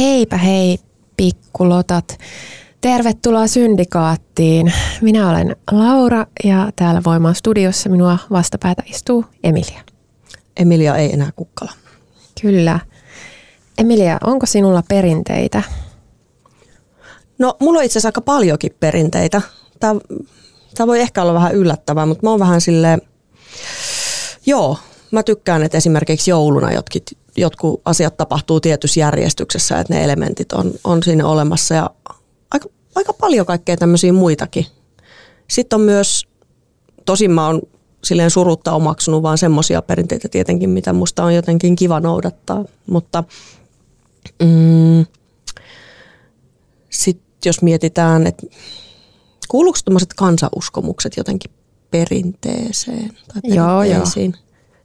Heipä hei, pikkulotat. Tervetuloa Syndikaattiin. Minä olen Laura ja täällä Voimaan studiossa minua vastapäätä istuu Emilia. Emilia ei enää kukkala. Kyllä. Emilia, onko sinulla perinteitä? No, mulla on itse asiassa aika paljonkin perinteitä. Tämä, tämä voi ehkä olla vähän yllättävää, mutta mä oon vähän silleen, joo, mä tykkään, että esimerkiksi jouluna jotkin, jotkut asiat tapahtuu tietyssä järjestyksessä, että ne elementit on, on siinä olemassa ja aika, aika paljon kaikkea tämmöisiä muitakin. Sitten on myös, tosin mä oon silleen surutta omaksunut vaan semmoisia perinteitä tietenkin, mitä musta on jotenkin kiva noudattaa, mutta mm, sitten jos mietitään, että kuuluuko tämmöiset kansanuskomukset jotenkin perinteeseen tai Joo, joo.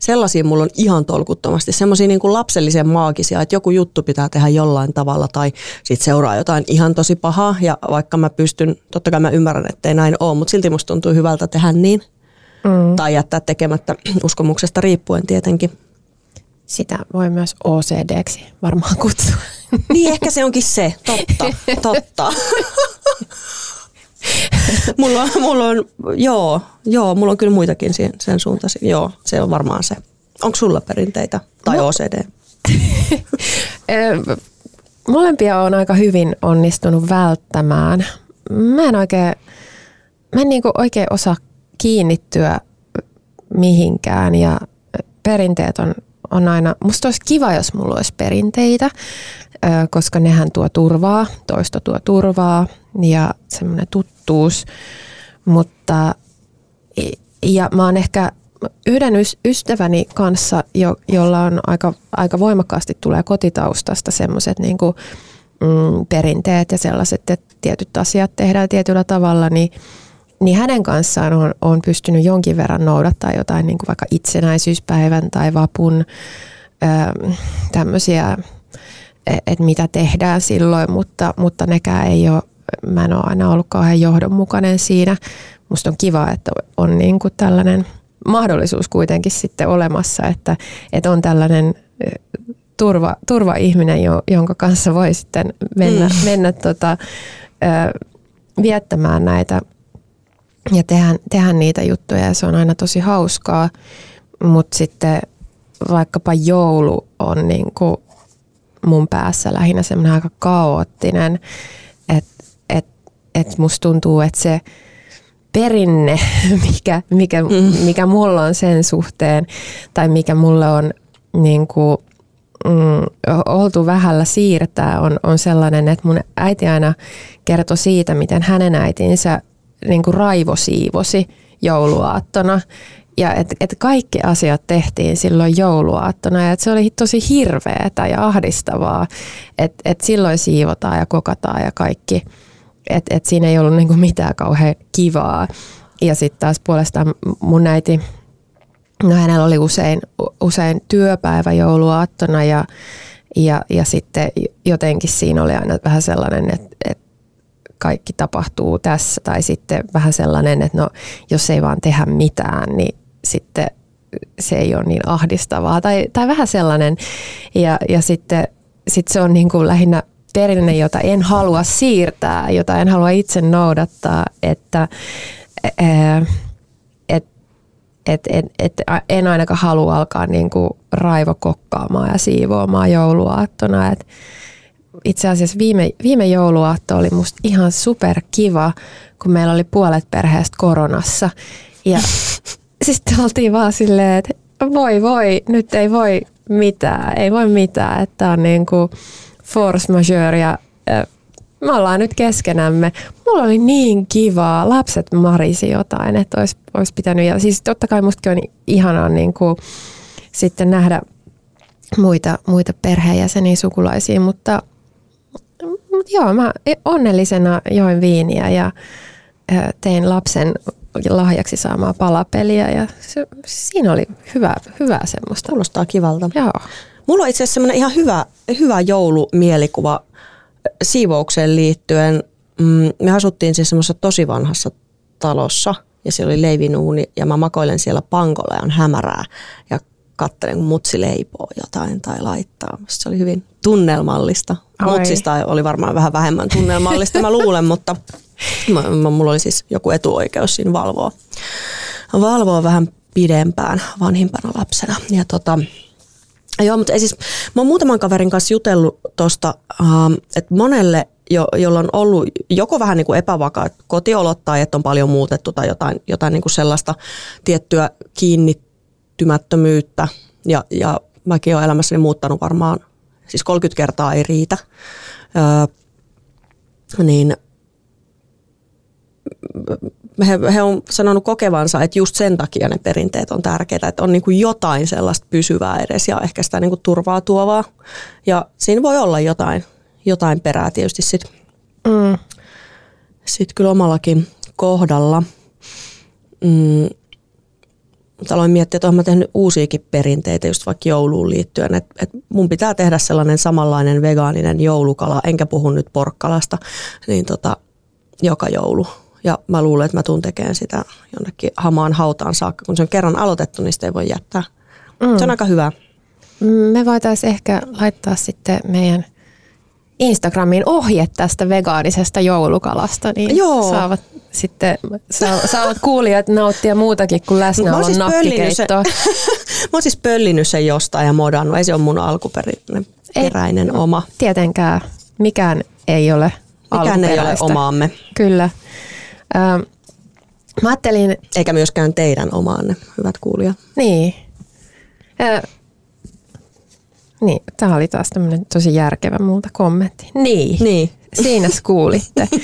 Sellaisia mulla on ihan tolkuttomasti, semmoisia niin kuin lapsellisen maagisia, että joku juttu pitää tehdä jollain tavalla tai sit seuraa jotain ihan tosi pahaa ja vaikka mä pystyn, totta kai mä ymmärrän, että ei näin ole, mutta silti musta tuntuu hyvältä tehdä niin mm. tai jättää tekemättä uskomuksesta riippuen tietenkin. Sitä voi myös OCDksi varmaan kutsua. Niin ehkä se onkin se, totta, totta. mulla, on, mulla on, joo, joo, mulla on kyllä muitakin sen, sen suuntaisia. Joo, se on varmaan se. Onko sulla perinteitä tai no. OCD? Molempia on aika hyvin onnistunut välttämään. Mä en oikein, mä en niinku oikein osaa kiinnittyä mihinkään ja perinteet on, on aina, musta olisi kiva, jos mulla olisi perinteitä, koska nehän tuo turvaa, toisto tuo turvaa ja semmoinen tuttuus, mutta ja mä oon ehkä yhden ystäväni kanssa, jo, jolla on aika, aika voimakkaasti tulee kotitaustasta semmoiset niin mm, perinteet ja sellaiset, että tietyt asiat tehdään tietyllä tavalla, niin, niin hänen kanssaan on, on pystynyt jonkin verran noudattaa jotain niin kuin vaikka itsenäisyyspäivän tai vapun tämmöisiä, e, että mitä tehdään silloin, mutta, mutta nekään ei ole mä en ole aina ollut kauhean johdonmukainen siinä. Musta on kiva, että on niin kuin tällainen mahdollisuus kuitenkin sitten olemassa, että, että on tällainen turva, turva-ihminen, jonka kanssa voi sitten mennä, mm. mennä tota, viettämään näitä ja tehdä, tehdä niitä juttuja ja se on aina tosi hauskaa, mutta sitten vaikkapa joulu on niin kuin mun päässä lähinnä semmoinen aika kaoottinen, että musta tuntuu, että se perinne, mikä, mikä, mm. mikä mulla on sen suhteen, tai mikä mulle on niin kuin, mm, oltu vähällä siirtää, on, on sellainen, että mun äiti aina kertoi siitä, miten hänen äitinsä niin kuin raivosiivosi jouluaattona. Ja että et kaikki asiat tehtiin silloin jouluaattona ja että se oli tosi hirveetä ja ahdistavaa, että et silloin siivotaan ja kokataan ja kaikki – että et siinä ei ollut niinku mitään kauhean kivaa. Ja sitten taas puolestaan mun äiti, no hänellä oli usein, usein työpäivä jouluaattona ja, ja, ja sitten jotenkin siinä oli aina vähän sellainen, että, että kaikki tapahtuu tässä. Tai sitten vähän sellainen, että no jos ei vaan tehdä mitään, niin sitten se ei ole niin ahdistavaa. Tai, tai vähän sellainen. Ja, ja sitten sit se on niin kuin lähinnä perinne, jota en halua siirtää, jota en halua itse noudattaa, että et, et, et, et en ainakaan halua alkaa niin kuin raivokokkaamaan ja siivoamaan jouluaattona. Et itse asiassa viime, viime jouluaatto oli musta ihan super kiva, kun meillä oli puolet perheestä koronassa. Ja sitten oltiin vaan silleen, että voi voi, nyt ei voi mitään, ei voi mitään, että on niin kuin force majeure ja me ollaan nyt keskenämme. Mulla oli niin kivaa, lapset marisi jotain, että olisi, olisi pitänyt, ja siis totta kai mustakin on ihanaa niin kuin sitten nähdä muita, muita perheenjäseniä, sukulaisia, mutta, mutta joo, mä onnellisena join viiniä ja tein lapsen lahjaksi saamaa palapeliä ja se, siinä oli hyvä, hyvä semmoista. Kuulostaa kivalta. Joo. Mulla on itse asiassa ihan hyvä, hyvä joulumielikuva siivoukseen liittyen. Mm, me asuttiin siis semmoisessa tosi vanhassa talossa ja siellä oli leivinuuni ja mä makoilen siellä pankolla ja on hämärää ja kattelen, kun mutsi leipoo jotain tai laittaa. Se oli hyvin tunnelmallista. Oi. Mutsista oli varmaan vähän vähemmän tunnelmallista, mä luulen, mutta mulla oli siis joku etuoikeus siinä valvoa, valvoa vähän pidempään vanhimpana lapsena. Ja tota, Joo, mutta siis, mä oon muutaman kaverin kanssa jutellut tuosta, ähm, että monelle, jo, jolla on ollut joko vähän niin kuin epävakaa kotiolot tai että on paljon muutettu tai jotain, jotain niin kuin sellaista tiettyä kiinnittymättömyyttä. Ja, ja mäkin olen elämässäni muuttanut varmaan, siis 30 kertaa ei riitä. Öö, niin he, he on sanonut kokevansa, että just sen takia ne perinteet on tärkeitä, että on niin kuin jotain sellaista pysyvää edes ja ehkä sitä niin kuin turvaa tuovaa. Ja siinä voi olla jotain, jotain perää tietysti sitten mm. sit kyllä omallakin kohdalla. Mm, aloin miettiä, että olen tehnyt uusiakin perinteitä just vaikka jouluun liittyen, että, että mun pitää tehdä sellainen samanlainen vegaaninen joulukala, enkä puhu nyt porkkalasta, niin tota, joka joulu ja mä luulen, että mä tuun tekemään sitä jonnekin hamaan hautaan saakka. Kun se on kerran aloitettu, niin sitä ei voi jättää. Mm. Se on aika hyvä. Me voitaisiin ehkä laittaa sitten meidän Instagramiin ohje tästä vegaanisesta joulukalasta, niin Joo. saavat sitten saavat kuulijat nauttia muutakin kuin läsnäolon siis nakkikeittoa. mä oon siis pöllinyt sen jostain ja modannut. Ei se ole mun alkuperäinen ei, oma. Tietenkään. Mikään ei ole Mikään ei ole omaamme. Kyllä. Ähm, mä ajattelin... Eikä myöskään teidän omaanne, hyvät kuulijat. Niin. Äh, niin, tämä oli taas tämmöinen tosi järkevä multa kommentti. Niin. niin. Siinä kuulitte.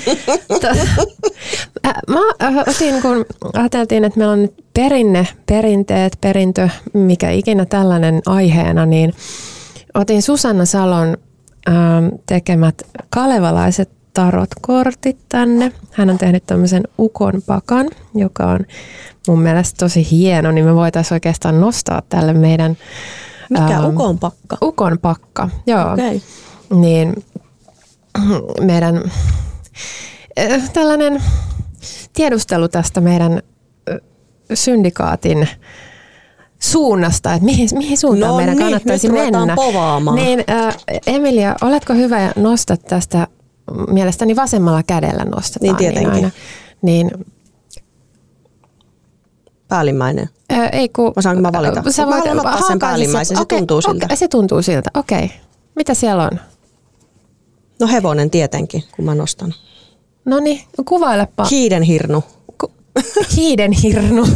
Mä otin, kun ajateltiin, että meillä on nyt perinne, perinteet, perintö, mikä ikinä tällainen aiheena, niin otin Susanna Salon ähm, tekemät kalevalaiset tarotkortit tänne. Hän on tehnyt tämmöisen ukon pakan, joka on mun mielestä tosi hieno, niin me voitaisiin oikeastaan nostaa tälle meidän... Mikä ähm, ukon pakka? Ukon pakka, joo. Okay. Niin meidän äh, tällainen tiedustelu tästä meidän äh, syndikaatin suunnasta, että mihin, mihin suuntaan no meidän niin, kannattaisi mennä. Povaamaan. Niin, äh, Emilia, oletko hyvä ja nostat tästä mielestäni vasemmalla kädellä nostetaan. Niin tietenkin. Niin, aina, niin Päällimmäinen. Ää, ei kun, Mä saanko mä valita? Sä voit, mä ottaa sen päällimmäisen, se, okay, tuntuu siltä. Okay, se tuntuu siltä, okei. Okay. Mitä siellä on? No hevonen tietenkin, kun mä nostan. No niin, kuvailepa. Hiiden hirnu. Ku, hiiden hirnu.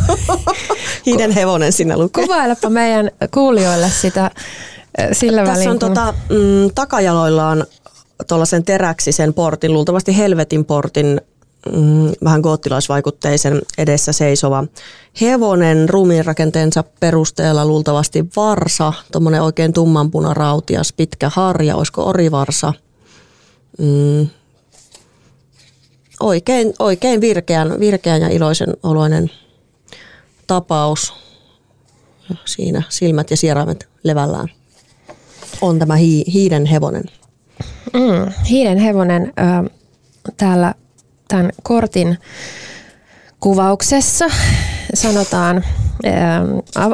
hiiden hevonen sinne lukee. Kuvailepa meidän kuulijoille sitä sillä Tässä välin. on kun... tota, mm, takajaloillaan tuollaisen teräksisen portin, luultavasti helvetin portin, mm, vähän goottilaisvaikutteisen edessä seisova hevonen ruumiinrakenteensa perusteella luultavasti varsa, tuommoinen oikein tummanpunarautias pitkä harja, olisiko orivarsa. Mm, oikein, oikein virkeän, virkeän ja iloisen oloinen tapaus. Siinä silmät ja sieraimet levällään on tämä hi- hiiden hevonen. Mm, hiiden hevonen äh, täällä tämän kortin kuvauksessa sanotaan, äh,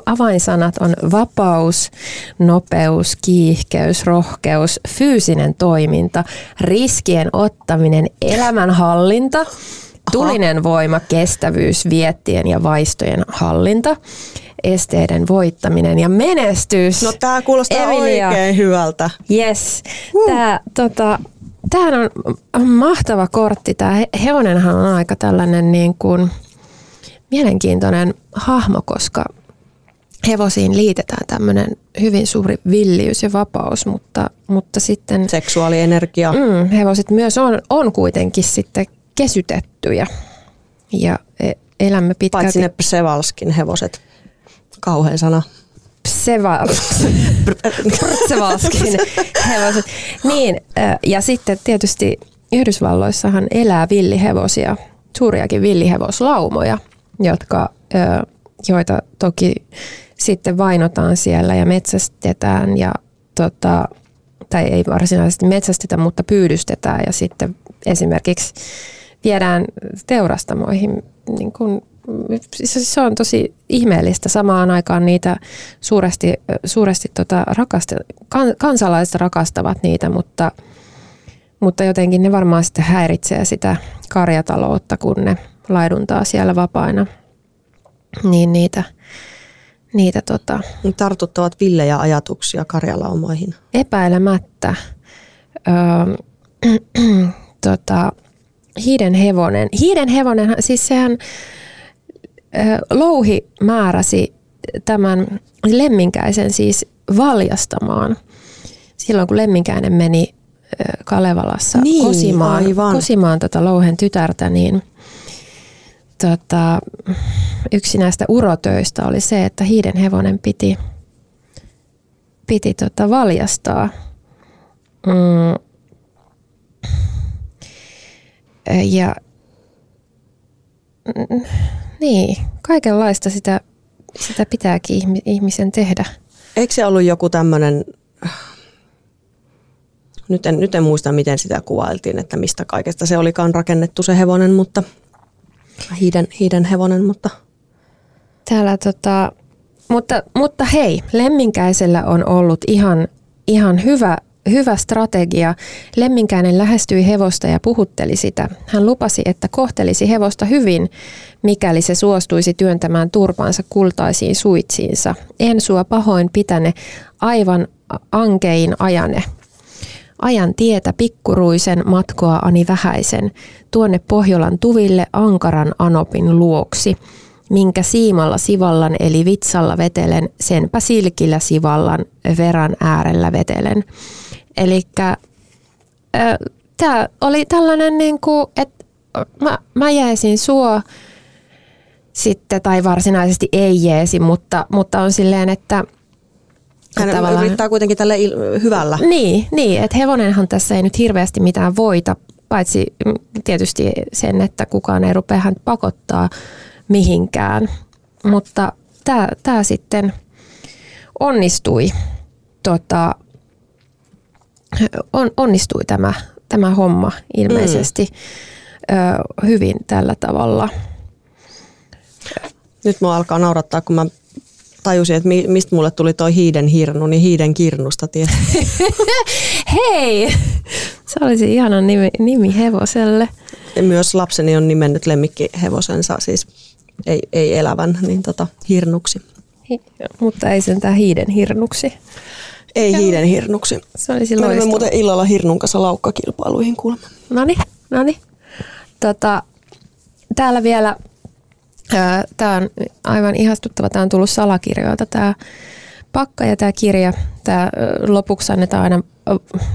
avainsanat on vapaus, nopeus, kiihkeys, rohkeus, fyysinen toiminta, riskien ottaminen, elämänhallinta, tulinen voima, kestävyys, viettien ja vaistojen hallinta, esteiden voittaminen ja menestys. No tää kuulostaa Emilia. oikein hyvältä. Yes. Uh. Tää, tota, tämähän on, on mahtava kortti. Tämä hevonenhan on aika tällainen niin kuin mielenkiintoinen hahmo, koska hevosiin liitetään tämmöinen hyvin suuri villiys ja vapaus, mutta, mutta sitten... Seksuaalienergia. Mm, hevoset myös on, on kuitenkin sitten kesytettyjä ja e, elämme pitkälti... Paitsi ne Psevalskin hevoset. Kauhean sana. Psevalskin hevoset. Niin, ja sitten tietysti Yhdysvalloissahan elää villihevosia, suuriakin villihevoslaumoja, jotka, joita toki sitten vainotaan siellä ja metsästetään ja tota, tai ei varsinaisesti metsästetä, mutta pyydystetään ja sitten esimerkiksi viedään teurastamoihin. Niin kun, se on tosi ihmeellistä. Samaan aikaan niitä suuresti, suuresti tota rakaste, kan, kansalaiset rakastavat niitä, mutta, mutta jotenkin ne varmaan sitten häiritsee sitä karjataloutta, kun ne laiduntaa siellä vapaina. Niin niitä, niitä tota, Tartuttavat villejä ajatuksia karjalaumoihin. Epäilemättä. Öö, tota, hiiden hevonen. Hiiden hevonen, siis sehän Louhi määräsi tämän lemminkäisen siis valjastamaan silloin, kun lemminkäinen meni Kalevalassa niin, kosimaan, aivan. kosimaan tota louhen tytärtä, niin tota, yksi näistä urotöistä oli se, että hiiden hevonen piti, piti tota valjastaa. Mm. Ja niin, kaikenlaista sitä, sitä pitääkin ihmisen tehdä. Eikö se ollut joku tämmöinen, nyt en, nyt en muista miten sitä kuvailtiin, että mistä kaikesta se olikaan rakennettu se hevonen, mutta hiiden, hiiden hevonen, mutta... Täällä tota, mutta, mutta hei, Lemminkäisellä on ollut ihan, ihan hyvä hyvä strategia. Lemminkäinen lähestyi hevosta ja puhutteli sitä. Hän lupasi, että kohtelisi hevosta hyvin, mikäli se suostuisi työntämään turpansa kultaisiin suitsiinsa. En sua pahoin pitäne, aivan ankein ajane. Ajan tietä pikkuruisen matkoa ani vähäisen, tuonne Pohjolan tuville ankaran anopin luoksi minkä siimalla sivallan eli vitsalla vetelen, senpä silkillä sivallan veran äärellä vetelen. Eli tämä oli tällainen, niin kuin, että mä, mä jäisin sua sitten, tai varsinaisesti ei jeesi, mutta, mutta on silleen, että hän tavallaan, yrittää kuitenkin tälle il- hyvällä. Niin, niin, että hevonenhan tässä ei nyt hirveästi mitään voita, paitsi tietysti sen, että kukaan ei rupea hän pakottaa mihinkään. Mutta tämä sitten onnistui tota, on, onnistui tämä, tämä homma ilmeisesti mm. ö, hyvin tällä tavalla. Nyt mua alkaa naurattaa, kun mä tajusin, että mistä mulle tuli toi hiiden hirnu, niin hiiden kirnusta tietysti. Hei! Se olisi ihana nimi, nimi hevoselle. Ja myös lapseni on nimennyt lemmikkihevosensa, siis ei, ei elävän, niin tota, hirnuksi. Hi, mutta ei sentään hiiden hirnuksi. Ei hiiden hirnuksi. Se olisi loistava. Menemme muuten illalla hirnun kanssa laukkakilpailuihin kuulemma. Noni, noni. Tota, täällä vielä, tämä on aivan ihastuttava, tämä on tullut salakirjoilta tämä pakka ja tämä kirja. Tää, lopuksi annetaan aina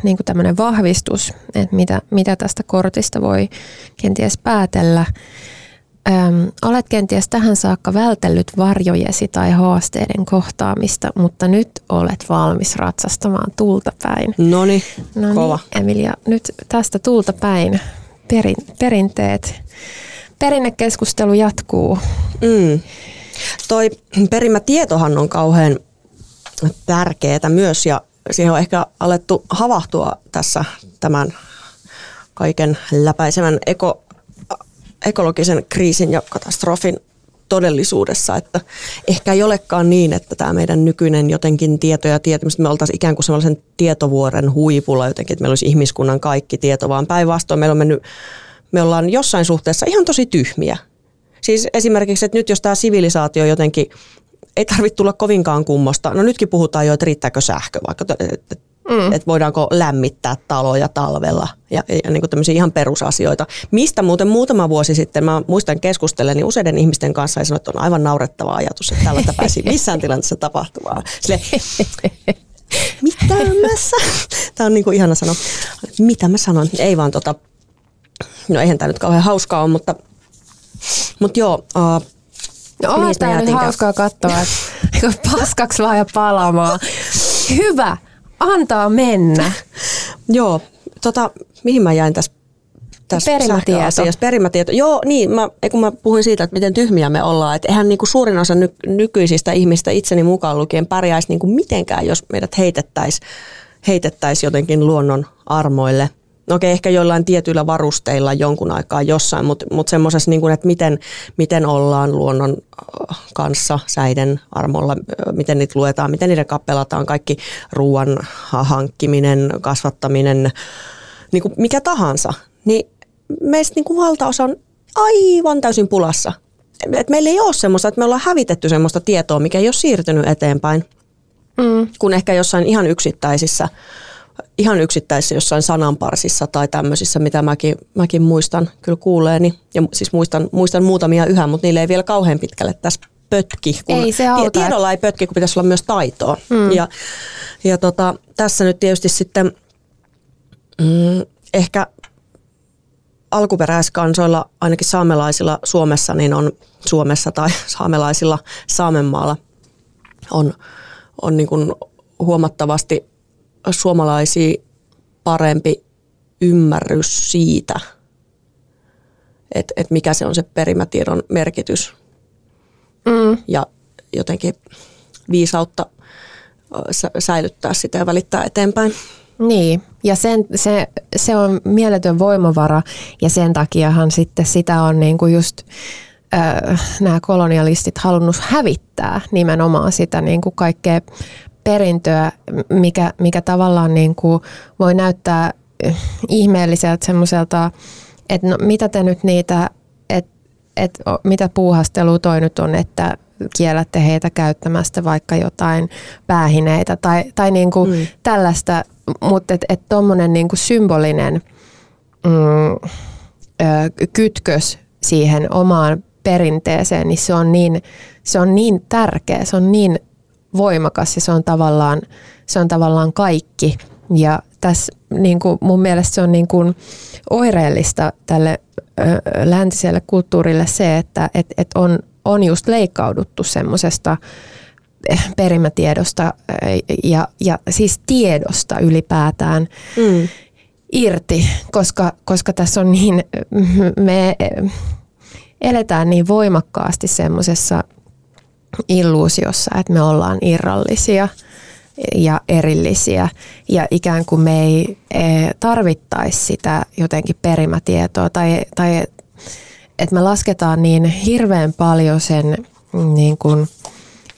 niin tämmöinen vahvistus, että mitä, mitä tästä kortista voi kenties päätellä. Öm, olet kenties tähän saakka vältellyt varjojesi tai haasteiden kohtaamista, mutta nyt olet valmis ratsastamaan tulta päin. Noni, kova. Emilia, nyt tästä tulta päin perin, perinteet. Perinnekeskustelu jatkuu. Mm. Toi perimätietohan on kauhean tärkeää myös ja siihen on ehkä alettu havahtua tässä tämän kaiken läpäisevän eko ekologisen kriisin ja katastrofin todellisuudessa, että ehkä ei olekaan niin, että tämä meidän nykyinen jotenkin tieto ja tietämys, me oltaisiin ikään kuin sellaisen tietovuoren huipulla jotenkin, että meillä olisi ihmiskunnan kaikki tieto, vaan päinvastoin meillä on mennyt, me ollaan jossain suhteessa ihan tosi tyhmiä. Siis esimerkiksi, että nyt jos tämä sivilisaatio jotenkin ei tarvitse tulla kovinkaan kummosta. No nytkin puhutaan jo, että riittääkö sähkö, vaikka mm. että voidaanko lämmittää taloja talvella ja, ja niin kuin tämmöisiä ihan perusasioita. Mistä muuten muutama vuosi sitten, mä muistan keskustellen, niin useiden ihmisten kanssa ja sanoin, että on aivan naurettava ajatus, että tällä pääsi missään tilanteessa tapahtumaan. Sille, mitä mä sanon? Tämä on niin kuin ihana sanoa. Mitä mä sanon? Ei vaan tota, no eihän tämä nyt kauhean hauskaa ole, mutta, mutta joo, uh, No onhan tämä nyt hauskaa katsoa, että paskaksi vaan ja palaamaan. Hyvä, antaa mennä. Joo, tota, mihin mä jäin tässä tässä perimätieto. Perimätieto. Joo, niin, mä, kun mä puhuin siitä, että miten tyhmiä me ollaan, että eihän niin kuin suurin osa ny, nykyisistä ihmistä itseni mukaan lukien pärjäisi niin kuin mitenkään, jos meidät heitettäisiin heitettäisi jotenkin luonnon armoille. No okei, ehkä jollain tietyillä varusteilla jonkun aikaa jossain, mutta mut semmoisessa, niin että miten, miten ollaan luonnon äh, kanssa säiden armolla, miten niitä luetaan, miten niiden kappelataan, kaikki ruoan hankkiminen, kasvattaminen, niin kuin mikä tahansa, niin meistä niin kuin valtaosa on aivan täysin pulassa. Et meillä ei ole semmoista, että me ollaan hävitetty semmoista tietoa, mikä ei ole siirtynyt eteenpäin, mm. kun ehkä jossain ihan yksittäisissä ihan yksittäisissä jossain sananparsissa tai tämmöisissä, mitä mäkin, mäkin muistan kyllä kuuleeni. Ja siis muistan, muistan muutamia yhä, mutta niille ei vielä kauhean pitkälle tässä pötki. Kun ei se auta. Tiedolla ei pötki, kun pitäisi olla myös taitoa. Mm. Ja, ja tota, tässä nyt tietysti sitten mm, ehkä alkuperäiskansoilla, ainakin saamelaisilla Suomessa, niin on Suomessa tai saamelaisilla Saamenmaalla on, on niin kuin huomattavasti suomalaisia parempi ymmärrys siitä, että et mikä se on se perimätiedon merkitys. Mm. Ja jotenkin viisautta säilyttää sitä ja välittää eteenpäin. Niin, ja sen, se, se on mieletön voimavara ja sen takiahan sitten sitä on niin kuin just äh, nämä kolonialistit halunnut hävittää nimenomaan sitä niin kuin kaikkea perintöä, mikä, mikä tavallaan niin kuin voi näyttää ihmeelliseltä semmoiselta, että no, mitä te nyt niitä, että et, mitä puuhastelua toi nyt on, että kiellätte heitä käyttämästä vaikka jotain päähineitä tai, tai niin kuin mm. tällaista, mutta että et tuommoinen niin symbolinen mm, ö, kytkös siihen omaan perinteeseen, niin se on niin, se on niin tärkeä, se on niin voimakas ja se on tavallaan, se on tavallaan kaikki. Ja tässä niin kuin mun mielestä se on niin kuin oireellista tälle ö, läntiselle kulttuurille se, että et, et on, on just leikkauduttu semmoisesta eh, perimätiedosta ja, ja siis tiedosta ylipäätään mm. irti, koska, koska tässä on niin, me eletään niin voimakkaasti semmoisessa illuusiossa, että me ollaan irrallisia ja erillisiä. Ja ikään kuin me ei e, tarvittaisi sitä jotenkin perimätietoa tai, tai että me lasketaan niin hirveän paljon sen, niin kuin,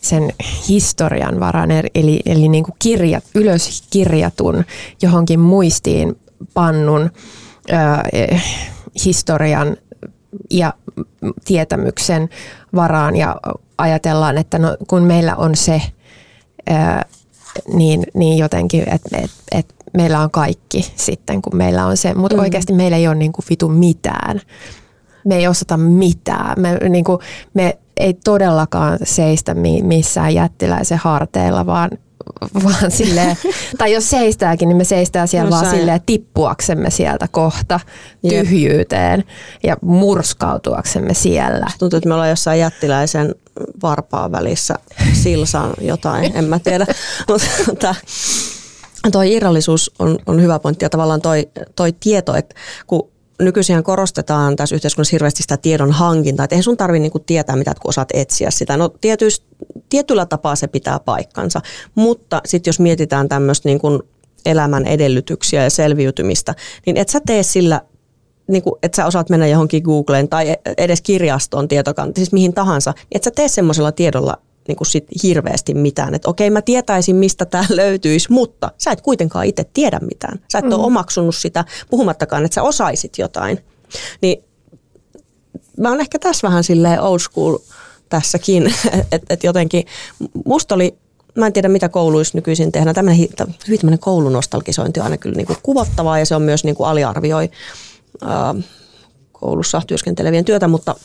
sen historian varan, eli, eli niin kuin kirjat, ylös kirjatun johonkin muistiin pannun ö, historian ja tietämyksen varaan ja ajatellaan, että no, kun meillä on se, ää, niin, niin jotenkin, että et, et meillä on kaikki sitten, kun meillä on se. Mutta mm. oikeasti meillä ei ole niin kuin vitu mitään. Me ei osata mitään. Me, niin kuin, me ei todellakaan seistä missään jättiläisen harteilla, vaan vaan silleen, tai jos seistääkin, niin me seistää siellä no, vaan silleen tippuaksemme sieltä kohta tyhjyyteen ja murskautuaksemme siellä. Tuntuu, että me ollaan jossain jättiläisen varpaan välissä silsan jotain, en mä tiedä. Mutta toi irrallisuus on, on hyvä pointti ja tavallaan toi, toi tieto, että kun nykyisin korostetaan tässä yhteiskunnassa hirveästi sitä tiedon hankintaa, että eihän sun tarvitse niinku tietää mitä, kun osaat etsiä sitä. No tietysti, tietyllä tapaa se pitää paikkansa, mutta sitten jos mietitään tämmöistä niinku elämän edellytyksiä ja selviytymistä, niin et sä tee sillä niin kuin, että sä osaat mennä johonkin Googleen tai edes kirjastoon tietokanta, siis mihin tahansa, niin et sä tee semmoisella tiedolla niin kuin sit hirveästi mitään. Että okei, mä tietäisin, mistä tämä löytyisi, mutta sä et kuitenkaan itse tiedä mitään. Sä et mm. ole omaksunut sitä, puhumattakaan, että sä osaisit jotain. Niin mä oon ehkä tässä vähän silleen old school tässäkin. Että et jotenkin musta oli, mä en tiedä mitä kouluissa nykyisin tehdään, tämmöinen hyvin tämmöinen koulunostalgisointi on aina kyllä niin kuin kuvottavaa ja se on myös niin kuin aliarvioi ää, koulussa työskentelevien työtä, mutta,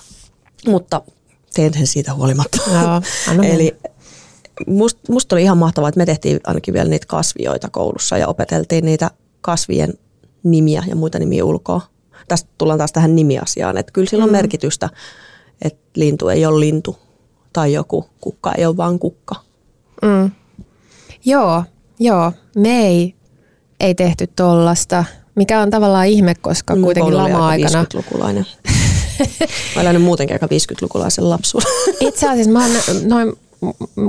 mutta teen sen siitä huolimatta. Joo, Eli musta must oli ihan mahtavaa, että me tehtiin ainakin vielä niitä kasvioita koulussa ja opeteltiin niitä kasvien nimiä ja muita nimiä ulkoa. Tästä tullaan taas tähän nimiasiaan, että kyllä sillä on mm. merkitystä, että lintu ei ole lintu tai joku kukka ei ole vaan kukka. Mm. Joo, joo. Me ei, ei tehty tollasta, mikä on tavallaan ihme, koska Mun kuitenkin lama-aikana... 50-lukulainen. mä elänyt muutenkin aika 50-lukulaisen lapsuuden. Itse asiassa mä oon noin,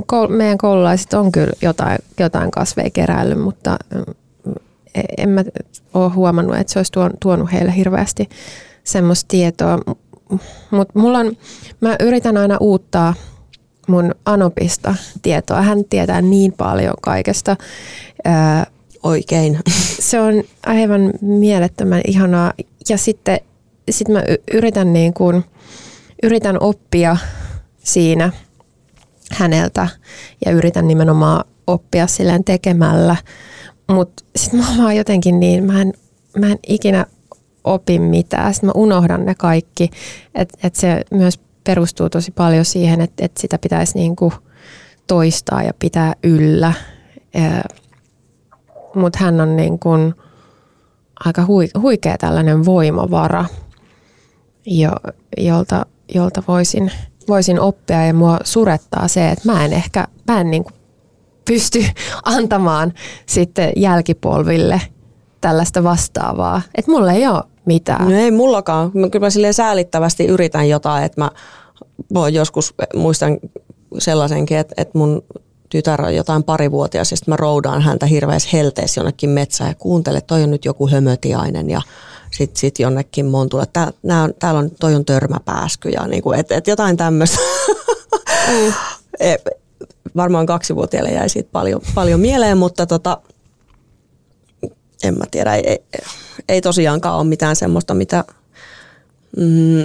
koul, meidän koululaiset on kyllä jotain, jotain kasveja keräillyt, mutta e, en mä ole huomannut, että se olisi tuonut heille hirveästi semmoista tietoa. Mutta mulla on, mä yritän aina uuttaa mun Anopista tietoa. Hän tietää niin paljon kaikesta. Oikein. Se on aivan mielettömän ihanaa. Ja sitten sit mä yritän, niin kuin, yritän oppia siinä häneltä ja yritän nimenomaan oppia silleen tekemällä. Mutta sitten mä vaan jotenkin niin, mä en, mä en ikinä opi mitään. Sitten mä unohdan ne kaikki. Että et se myös perustuu tosi paljon siihen, että, että sitä pitäisi niin kuin toistaa ja pitää yllä. Mutta hän on niin kuin aika huikea tällainen voimavara, jo, jolta, jolta voisin, voisin oppia ja mua surettaa se, että mä en ehkä mä en niin kuin pysty antamaan sitten jälkipolville tällaista vastaavaa. Että mulla ei ole mitään. No ei mullakaan. Mä kyllä mä säälittävästi yritän jotain, että mä voin joskus, muistan sellaisenkin, että, että mun tytär on jotain parivuotias ja sitten mä roudaan häntä hirveässä helteessä jonnekin metsään ja kuuntele, toi on nyt joku hömötiainen ja sitten sit jonnekin että tää, täällä on, toi on törmäpääsky ja niinku, että et jotain tämmöistä. Mm. E, varmaan kaksivuotiaille jäi siitä paljon, paljon mieleen, mutta tota, en mä tiedä, ei, ei, ei tosiaankaan ole mitään semmoista, mitä, mm,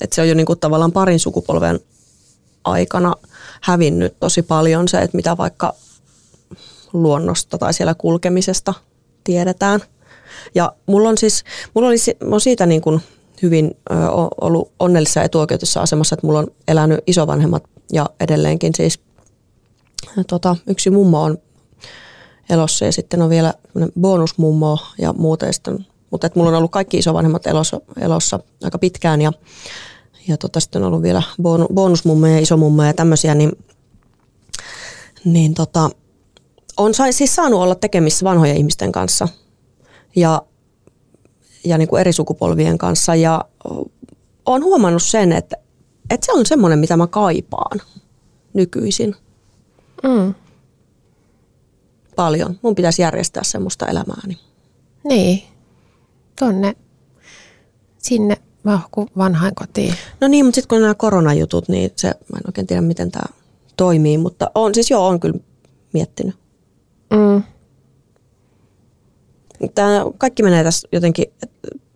että se on jo niinku tavallaan parin sukupolven aikana hävinnyt tosi paljon se, että mitä vaikka luonnosta tai siellä kulkemisesta tiedetään. Ja mulla on siis, mulla oli, mä on siitä niin kuin hyvin ö, ollut onnellisessa etuoikeutussa asemassa, että mulla on elänyt isovanhemmat ja edelleenkin siis tota, yksi mummo on elossa ja sitten on vielä bonusmummo ja muuta. Ja sitten, mutta että mulla on ollut kaikki isovanhemmat elossa, elossa aika pitkään ja, ja tota, sitten on ollut vielä bonusmummoja ja isomummoja ja tämmöisiä, niin, niin tota, on siis saanut olla tekemissä vanhojen ihmisten kanssa ja, ja niin kuin eri sukupolvien kanssa ja olen huomannut sen, että, että se on semmoinen, mitä mä kaipaan nykyisin. Mm paljon. Mun pitäisi järjestää semmoista elämääni. Niin, tonne sinne vahku vanhain kotiin. No niin, mutta sitten kun nämä koronajutut, niin se, mä en oikein tiedä miten tämä toimii, mutta on siis joo, on kyllä miettinyt. Mm. Tämä kaikki menee tässä jotenkin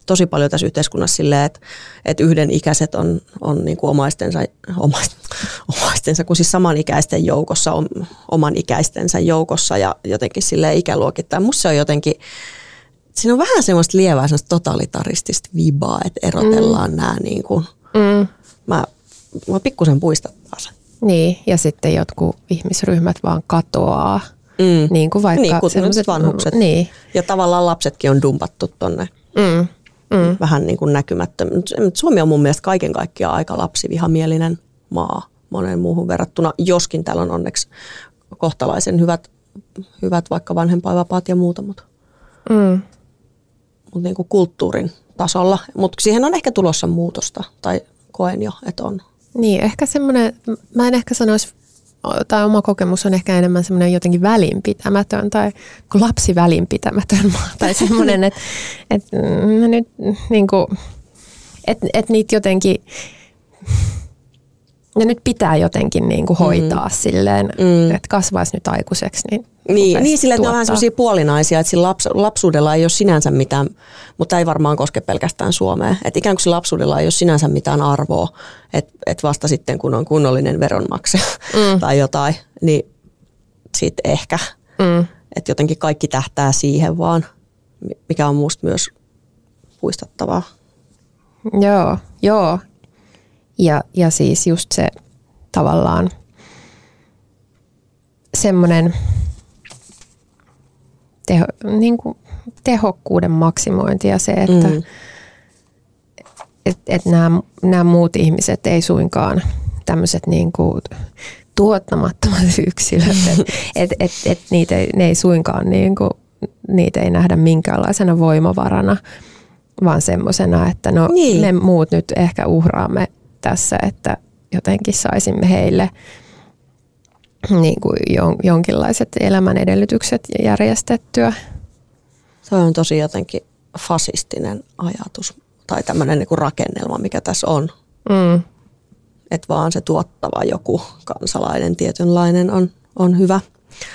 tosi paljon tässä yhteiskunnassa silleen, että, että yhden ikäiset on, on niin kuin omaistensa, omaistensa, kun siis samanikäisten joukossa, on, oman ikäistensä joukossa ja jotenkin sille ikäluokittain. Musta se on jotenkin, siinä on vähän semmoista lievää semmoista totalitaristista vibaa, että erotellaan mm. nämä niin kuin, mm. mä, mä pikkusen puistattaa sen. Niin, ja sitten jotkut ihmisryhmät vaan katoaa. Mm. Niin kuin vaikka niin, sellaiset vanhukset. Niin. Ja tavallaan lapsetkin on dumpattu tonne. Mm mm. vähän niin kuin näkymättömä. Suomi on mun mielestä kaiken kaikkiaan aika lapsivihamielinen maa monen muuhun verrattuna, joskin täällä on onneksi kohtalaisen hyvät, hyvät vaikka vanhempainvapaat ja muuta, mutta, mm. mutta niin kuin kulttuurin tasolla. Mutta siihen on ehkä tulossa muutosta, tai koen jo, että on. Niin, ehkä semmoinen, mä en ehkä sanoisi tai oma kokemus on ehkä enemmän semmoinen jotenkin välinpitämätön tai lapsi välinpitämätön tai semmoinen, että et, mm, nyt niin kuin, et, et niitä jotenkin ja nyt pitää jotenkin niin kuin hoitaa mm. silleen, mm. että kasvaisi nyt aikuiseksi. Niin, niin, niin sillä, että ne on vähän sellaisia puolinaisia, että sillä laps, lapsuudella ei ole sinänsä mitään, mutta ei varmaan koske pelkästään Suomea. Että ikään kuin sillä lapsuudella ei ole sinänsä mitään arvoa, että et vasta sitten kun on kunnollinen veronmaksaja mm. tai jotain, niin sitten ehkä. Mm. Että jotenkin kaikki tähtää siihen vaan, mikä on musta myös puistattavaa. Joo, joo. Ja, ja siis just se tavallaan semmoinen teho, niin kuin tehokkuuden maksimointi ja se, että mm. et, et nämä, nämä muut ihmiset ei suinkaan tämmöiset niin kuin tuottamattomat yksilöt, että et, et, et niitä, ne ei suinkaan niin kuin, niitä ei nähdä minkäänlaisena voimavarana, vaan semmoisena, että no niin. me muut nyt ehkä uhraamme tässä, että jotenkin saisimme heille niin kuin jonkinlaiset elämän edellytykset järjestettyä. Se on tosi jotenkin fasistinen ajatus tai tämmöinen niin rakennelma, mikä tässä on. Mm. Että vaan se tuottava joku kansalainen tietynlainen on, on hyvä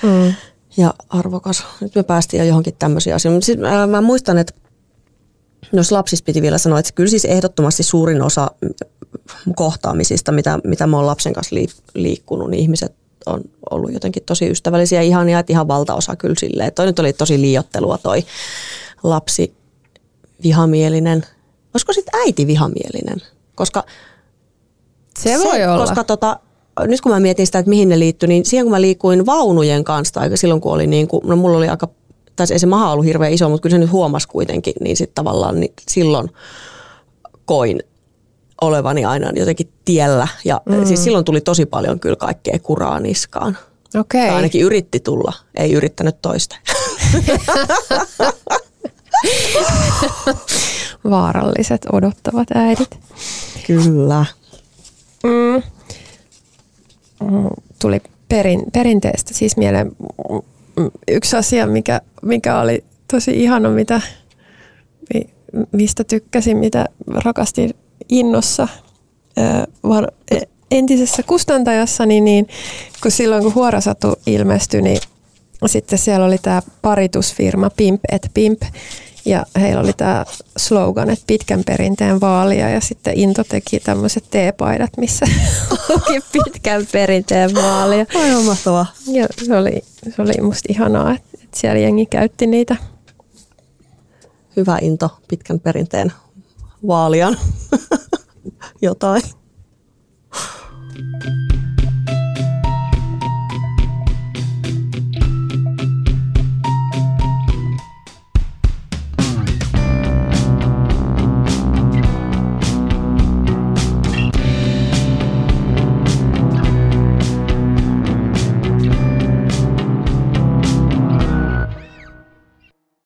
mm. ja arvokas. Nyt me päästiin jo johonkin tämmöisiä asioita. Siis mä, mä muistan, että jos lapsista piti vielä sanoa, että kyllä siis ehdottomasti suurin osa kohtaamisista, mitä, mitä mä oon lapsen kanssa liikkunut, niin ihmiset on ollut jotenkin tosi ystävällisiä ihania, että ihan valtaosa kyllä silleen. Toi nyt oli tosi liiottelua toi lapsi vihamielinen. Olisiko sitten äiti vihamielinen? Koska se, voi se, olla. Koska tota, nyt kun mä mietin sitä, että mihin ne liittyi, niin siihen kun mä liikuin vaunujen kanssa, tai silloin kun oli niin kuin, no mulla oli aika, tai ei se maha ollut hirveän iso, mutta kyllä se nyt huomasi kuitenkin, niin sitten tavallaan niin silloin koin olevani aina jotenkin tiellä. Ja mm. siis silloin tuli tosi paljon kyllä kaikkea kuraa niskaan. Okay. Tai ainakin yritti tulla, ei yrittänyt toista. Vaaralliset odottavat äidit. Kyllä. Mm. Tuli perin, perinteestä siis mieleen yksi asia, mikä, mikä oli tosi ihana, mitä, mistä tykkäsin, mitä rakastin innossa var, e, entisessä kustantajassani, niin kun silloin kun Huorasatu ilmestyi, niin sitten siellä oli tämä paritusfirma Pimp et Pimp, ja heillä oli tämä slogan, että pitkän perinteen vaalia ja sitten Into teki tämmöiset teepaidat, missä luki pitkän perinteen vaalia. Aivan mahtavaa. Ja se oli, se oli musta ihanaa, että siellä jengi käytti niitä. Hyvä Into pitkän perinteen vaalian jotain.